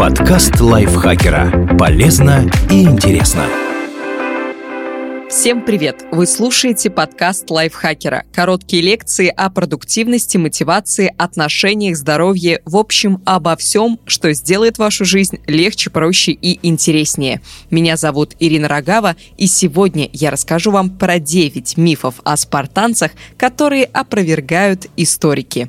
Подкаст лайфхакера. Полезно и интересно. Всем привет! Вы слушаете подкаст лайфхакера. Короткие лекции о продуктивности, мотивации, отношениях, здоровье, в общем, обо всем, что сделает вашу жизнь легче, проще и интереснее. Меня зовут Ирина Рогава, и сегодня я расскажу вам про 9 мифов о спартанцах, которые опровергают историки.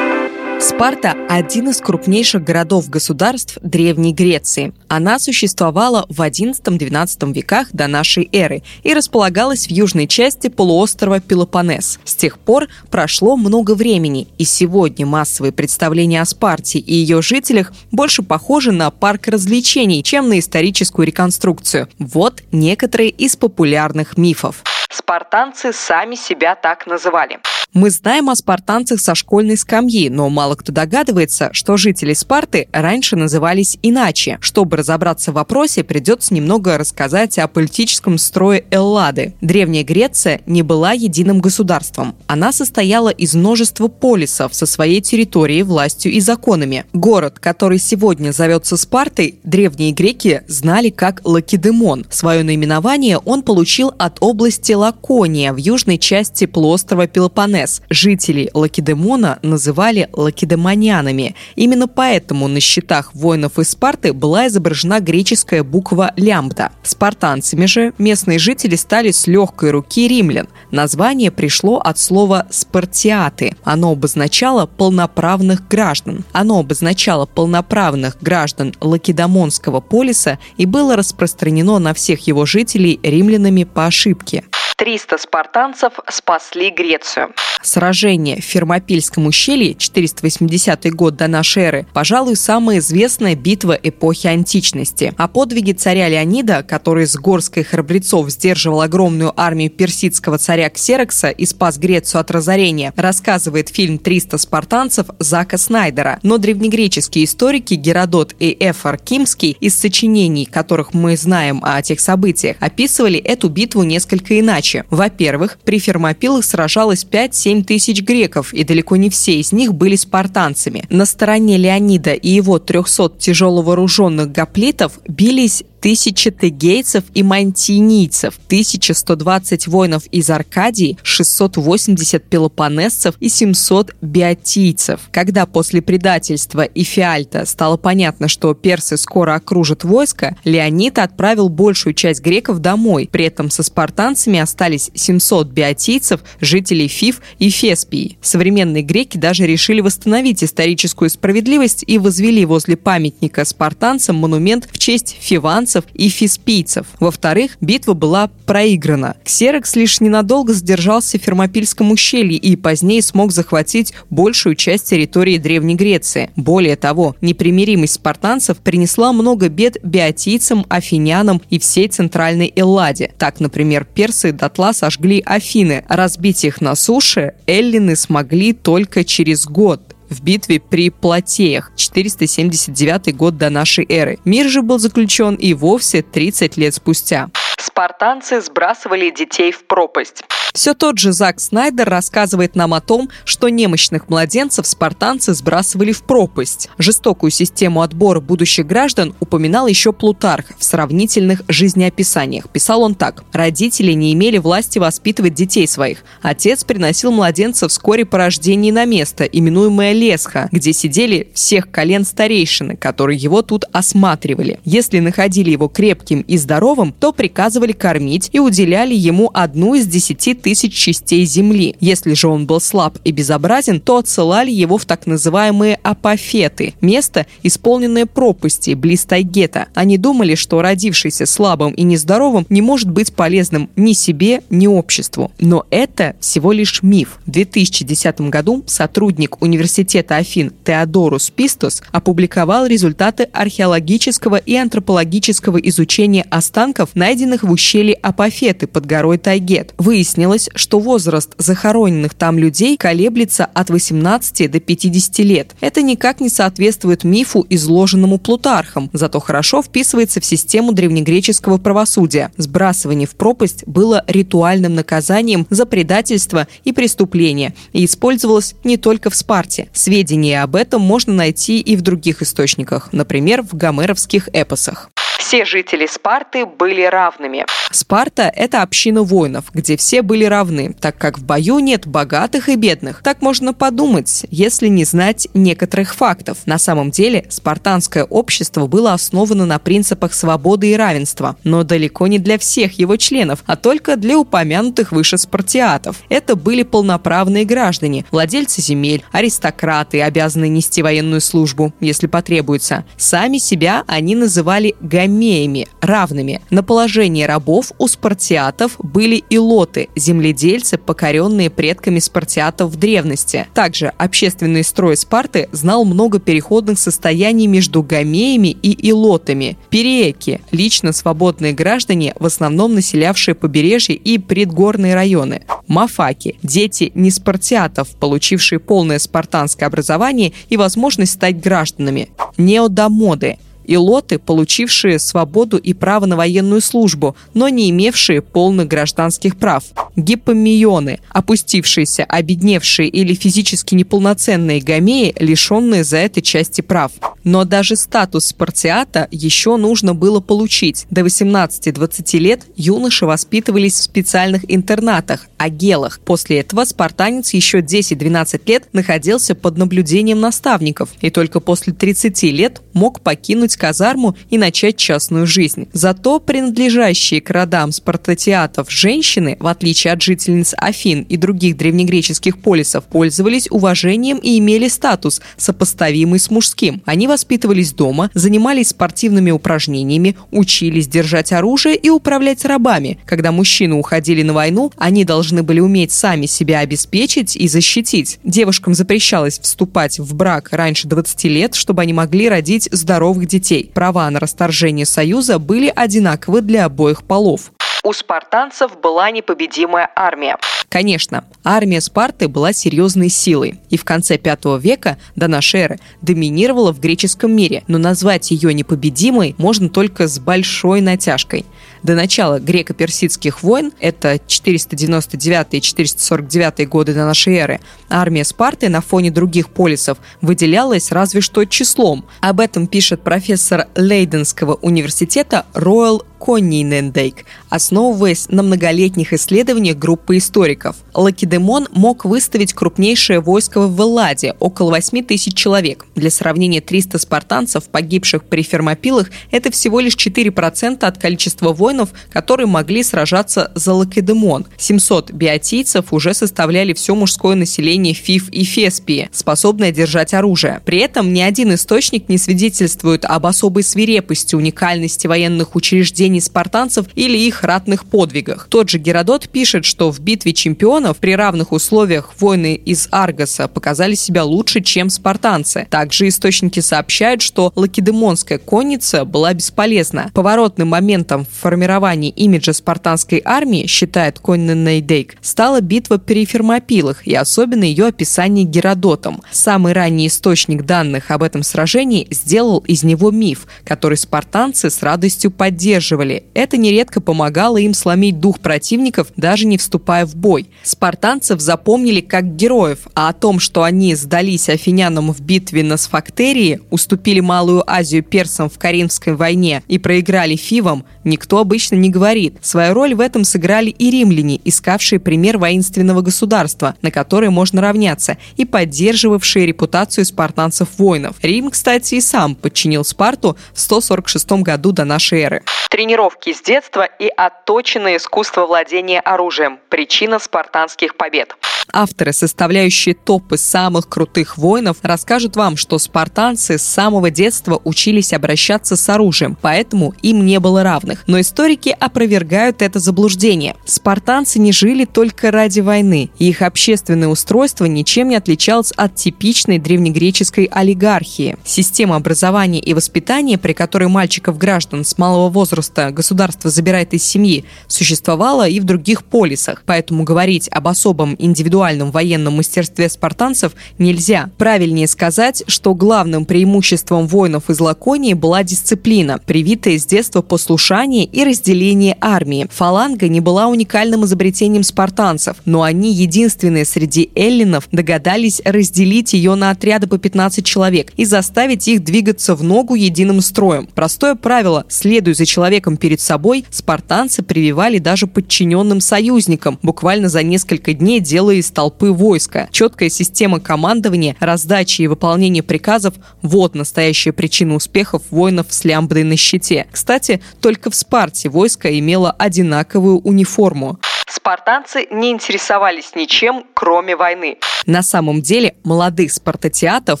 Спарта – один из крупнейших городов-государств Древней Греции. Она существовала в XI-XII веках до нашей эры и располагалась в южной части полуострова Пелопоннес. С тех пор прошло много времени, и сегодня массовые представления о Спарте и ее жителях больше похожи на парк развлечений, чем на историческую реконструкцию. Вот некоторые из популярных мифов. Спартанцы сами себя так называли. Мы знаем о спартанцах со школьной скамьи, но мало кто догадывается, что жители Спарты раньше назывались иначе. Чтобы разобраться в вопросе, придется немного рассказать о политическом строе Эллады. Древняя Греция не была единым государством. Она состояла из множества полисов со своей территорией, властью и законами. Город, который сегодня зовется Спартой, древние греки знали как Лакедемон. Свое наименование он получил от области Лакония в южной части полуострова Пелопоннес Пелопоннес. Жителей Лакедемона называли лакедемонянами. Именно поэтому на счетах воинов из Спарты была изображена греческая буква лямбда. Спартанцами же местные жители стали с легкой руки римлян. Название пришло от слова «спартиаты». Оно обозначало полноправных граждан. Оно обозначало полноправных граждан Лакедемонского полиса и было распространено на всех его жителей римлянами по ошибке. 300 спартанцев спасли Грецию. Сражение в Фермопильском ущелье, 480 год до нашей эры, пожалуй, самая известная битва эпохи античности. О подвиге царя Леонида, который с горской храбрецов сдерживал огромную армию персидского царя Ксерокса и спас Грецию от разорения, рассказывает фильм «300 спартанцев» Зака Снайдера. Но древнегреческие историки Геродот и Эфор Кимский из сочинений, которых мы знаем о тех событиях, описывали эту битву несколько иначе иначе. Во-первых, при Фермопилах сражалось 5-7 тысяч греков, и далеко не все из них были спартанцами. На стороне Леонида и его 300 тяжело вооруженных гоплитов бились тысяча тегейцев и мантинийцев, 1120 воинов из Аркадии, 680 пелопонесцев и 700 биотийцев. Когда после предательства Ифиальта стало понятно, что персы скоро окружат войско, Леонид отправил большую часть греков домой. При этом со спартанцами остались 700 биотийцев, жителей Фив и Феспии. Современные греки даже решили восстановить историческую справедливость и возвели возле памятника спартанцам монумент в честь Фиван финансов и фиспийцев. Во-вторых, битва была проиграна. Ксерокс лишь ненадолго задержался в Фермопильском ущелье и позднее смог захватить большую часть территории Древней Греции. Более того, непримиримость спартанцев принесла много бед биотийцам, афинянам и всей центральной Элладе. Так, например, персы дотла сожгли Афины. Разбить их на суше эллины смогли только через год в битве при Платеях, 479 год до нашей эры. Мир же был заключен и вовсе 30 лет спустя. Спартанцы сбрасывали детей в пропасть. Все тот же Зак Снайдер рассказывает нам о том, что немощных младенцев спартанцы сбрасывали в пропасть. Жестокую систему отбора будущих граждан упоминал еще Плутарх в сравнительных жизнеописаниях. Писал он так. Родители не имели власти воспитывать детей своих. Отец приносил младенца вскоре по рождении на место, именуемое Лесха, где сидели всех колен старейшины, которые его тут осматривали. Если находили его крепким и здоровым, то приказывали кормить и уделяли ему одну из десяти тысяч частей земли. Если же он был слаб и безобразен, то отсылали его в так называемые апофеты – место, исполненное пропасти, близ Тайгета. Они думали, что родившийся слабым и нездоровым не может быть полезным ни себе, ни обществу. Но это всего лишь миф. В 2010 году сотрудник Университета Афин Теодорус Пистос опубликовал результаты археологического и антропологического изучения останков, найденных похороненных в ущелье Апофеты под горой Тайгет. Выяснилось, что возраст захороненных там людей колеблется от 18 до 50 лет. Это никак не соответствует мифу, изложенному Плутархом, зато хорошо вписывается в систему древнегреческого правосудия. Сбрасывание в пропасть было ритуальным наказанием за предательство и преступление и использовалось не только в Спарте. Сведения об этом можно найти и в других источниках, например, в гомеровских эпосах все жители Спарты были равными. Спарта – это община воинов, где все были равны, так как в бою нет богатых и бедных. Так можно подумать, если не знать некоторых фактов. На самом деле, спартанское общество было основано на принципах свободы и равенства, но далеко не для всех его членов, а только для упомянутых выше спартиатов. Это были полноправные граждане, владельцы земель, аристократы, обязанные нести военную службу, если потребуется. Сами себя они называли гами ромеями, равными. На положение рабов у спартиатов были и лоты, земледельцы, покоренные предками спартиатов в древности. Также общественный строй Спарты знал много переходных состояний между гамеями и илотами. Перееки – лично свободные граждане, в основном населявшие побережье и предгорные районы. Мафаки – дети не спартиатов, получившие полное спартанское образование и возможность стать гражданами. Неодомоды и лоты, получившие свободу и право на военную службу, но не имевшие полных гражданских прав. Гипомионы – опустившиеся, обедневшие или физически неполноценные гамеи, лишенные за этой части прав. Но даже статус спартиата еще нужно было получить. До 18-20 лет юноши воспитывались в специальных интернатах, агелах. После этого спартанец еще 10-12 лет находился под наблюдением наставников и только после 30 лет мог покинуть казарму и начать частную жизнь. Зато принадлежащие к родам спартатиатов женщины, в отличие от жительниц Афин и других древнегреческих полисов, пользовались уважением и имели статус, сопоставимый с мужским. Они воспитывались дома, занимались спортивными упражнениями, учились держать оружие и управлять рабами. Когда мужчины уходили на войну, они должны были уметь сами себя обеспечить и защитить. Девушкам запрещалось вступать в брак раньше 20 лет, чтобы они могли родить здоровых детей детей. Права на расторжение союза были одинаковы для обоих полов. У спартанцев была непобедимая армия. Конечно, армия Спарты была серьезной силой и в конце V века до нашей эры доминировала в греческом мире, но назвать ее непобедимой можно только с большой натяжкой. До начала греко-персидских войн, это 499 и 449 годы до нашей эры, армия Спарты на фоне других полисов выделялась разве что числом. Об этом пишет профессор Лейденского университета Роyal Коннинендейк, основываясь на многолетних исследованиях группы историков. Лакедемон мог выставить крупнейшее войско в Элладе, около 8 тысяч человек. Для сравнения, 300 спартанцев, погибших при Фермопилах, это всего лишь 4% от количества воинов, которые могли сражаться за Лакедемон. 700 биотийцев уже составляли все мужское население Фиф и Феспии, способное держать оружие. При этом ни один источник не свидетельствует об особой свирепости, уникальности военных учреждений спартанцев или их ратных подвигах. Тот же Геродот пишет, что в битве чемпионов при равных условиях воины из Аргоса показали себя лучше, чем спартанцы. Также источники сообщают, что лакедемонская конница была бесполезна. Поворотным моментом в формировании имиджа спартанской армии, считает Коннен Нейдейк, стала битва при Фермопилах и особенно ее описание Геродотом. Самый ранний источник данных об этом сражении сделал из него миф, который спартанцы с радостью поддерживали. Это нередко помогало им сломить дух противников, даже не вступая в бой. Спартанцев запомнили как героев, а о том, что они сдались афинянам в битве на Сфактерии, уступили Малую Азию персам в Каринской войне и проиграли Фивам, никто обычно не говорит. Свою роль в этом сыграли и римляне, искавшие пример воинственного государства, на которое можно равняться, и поддерживавшие репутацию спартанцев-воинов. Рим, кстати, и сам подчинил Спарту в 146 году до нашей эры. Тренировки с детства и отточенное искусство владения оружием – причина спартанских побед. Авторы, составляющие топы самых крутых воинов, расскажут вам, что спартанцы с самого детства учились обращаться с оружием, поэтому им не было равных. Но история историки опровергают это заблуждение. Спартанцы не жили только ради войны, и их общественное устройство ничем не отличалось от типичной древнегреческой олигархии. Система образования и воспитания, при которой мальчиков-граждан с малого возраста государство забирает из семьи, существовала и в других полисах, поэтому говорить об особом индивидуальном военном мастерстве спартанцев нельзя. Правильнее сказать, что главным преимуществом воинов из Лаконии была дисциплина, привитая с детства послушание и разделение армии. Фаланга не была уникальным изобретением спартанцев, но они единственные среди эллинов догадались разделить ее на отряды по 15 человек и заставить их двигаться в ногу единым строем. Простое правило «следуй за человеком перед собой» спартанцы прививали даже подчиненным союзникам, буквально за несколько дней делая из толпы войска. Четкая система командования, раздачи и выполнения приказов – вот настоящая причина успехов воинов с лямбдой на щите. Кстати, только в Спарте войско имело одинаковую униформу спартанцы не интересовались ничем, кроме войны. На самом деле молодых спартатиатов,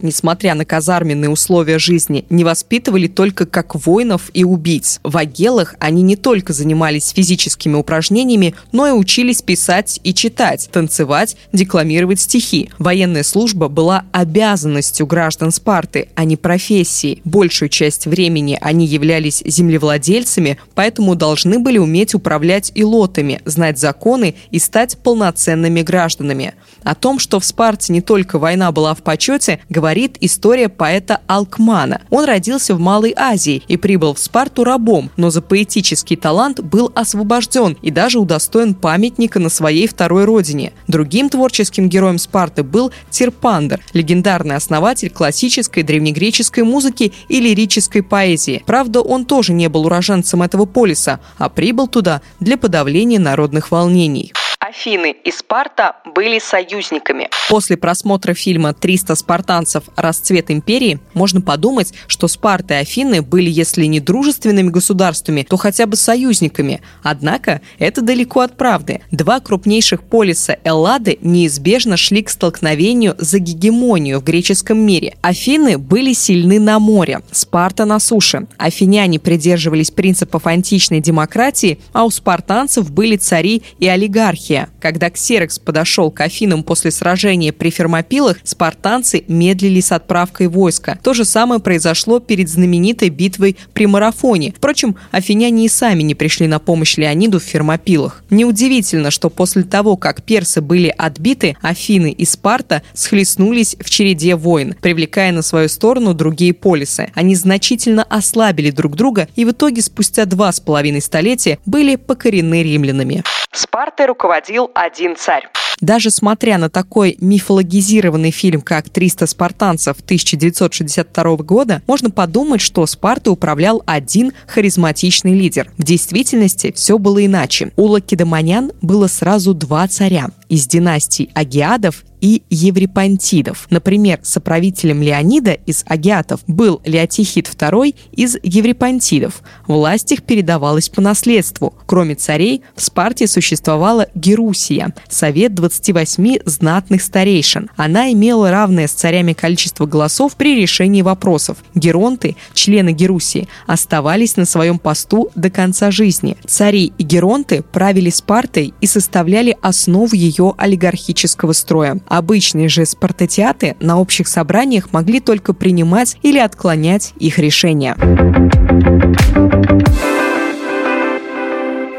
несмотря на казарменные условия жизни, не воспитывали только как воинов и убийц. В агелах они не только занимались физическими упражнениями, но и учились писать и читать, танцевать, декламировать стихи. Военная служба была обязанностью граждан Спарты, а не профессией. Большую часть времени они являлись землевладельцами, поэтому должны были уметь управлять илотами, знать законы законы и стать полноценными гражданами. О том, что в Спарте не только война была в почете, говорит история поэта Алкмана. Он родился в Малой Азии и прибыл в Спарту рабом, но за поэтический талант был освобожден и даже удостоен памятника на своей второй родине. Другим творческим героем Спарты был Тирпандер, легендарный основатель классической древнегреческой музыки и лирической поэзии. Правда, он тоже не был уроженцем этого полиса, а прибыл туда для подавления народных волнений волнений. Афины и Спарта были союзниками. После просмотра фильма «300 спартанцев. Расцвет империи» можно подумать, что Спарта и Афины были, если не дружественными государствами, то хотя бы союзниками. Однако это далеко от правды. Два крупнейших полиса Эллады неизбежно шли к столкновению за гегемонию в греческом мире. Афины были сильны на море, Спарта на суше. Афиняне придерживались принципов античной демократии, а у спартанцев были цари и олигархи монархия. Когда Ксерекс подошел к Афинам после сражения при Фермопилах, спартанцы медлили с отправкой войска. То же самое произошло перед знаменитой битвой при Марафоне. Впрочем, афиняне и сами не пришли на помощь Леониду в Фермопилах. Неудивительно, что после того, как персы были отбиты, Афины и Спарта схлестнулись в череде войн, привлекая на свою сторону другие полисы. Они значительно ослабили друг друга и в итоге спустя два с половиной столетия были покорены римлянами. Спартой руководил один царь. Даже смотря на такой мифологизированный фильм, как «300 спартанцев» 1962 года, можно подумать, что Спартой управлял один харизматичный лидер. В действительности все было иначе. У лакедемонян было сразу два царя из династий Агиадов и Еврипантидов. Например, соправителем Леонида из Агиатов был Леотихид II из Еврипантидов. Власть их передавалась по наследству. Кроме царей, в Спарте существовала Герусия – совет 28 знатных старейшин. Она имела равное с царями количество голосов при решении вопросов. Геронты, члены Герусии, оставались на своем посту до конца жизни. Цари и геронты правили Спартой и составляли основу ее олигархического строя. Обычные же спартатиаты на общих собраниях могли только принимать или отклонять их решения.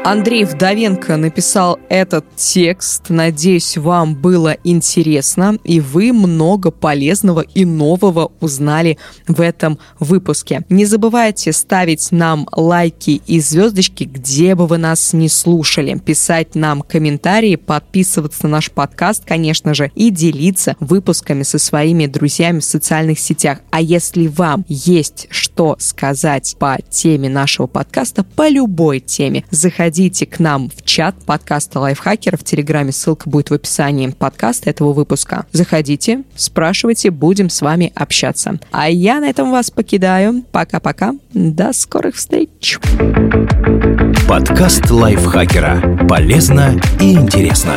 Андрей Вдовенко написал этот текст. Надеюсь, вам было интересно, и вы много полезного и нового узнали в этом выпуске. Не забывайте ставить нам лайки и звездочки, где бы вы нас не слушали, писать нам комментарии, подписываться на наш подкаст, конечно же, и делиться выпусками со своими друзьями в социальных сетях. А если вам есть что сказать по теме нашего подкаста, по любой теме, заходите заходите к нам в чат подкаста Лайфхакера в Телеграме. Ссылка будет в описании подкаста этого выпуска. Заходите, спрашивайте, будем с вами общаться. А я на этом вас покидаю. Пока-пока. До скорых встреч. Подкаст Лайфхакера. Полезно и интересно.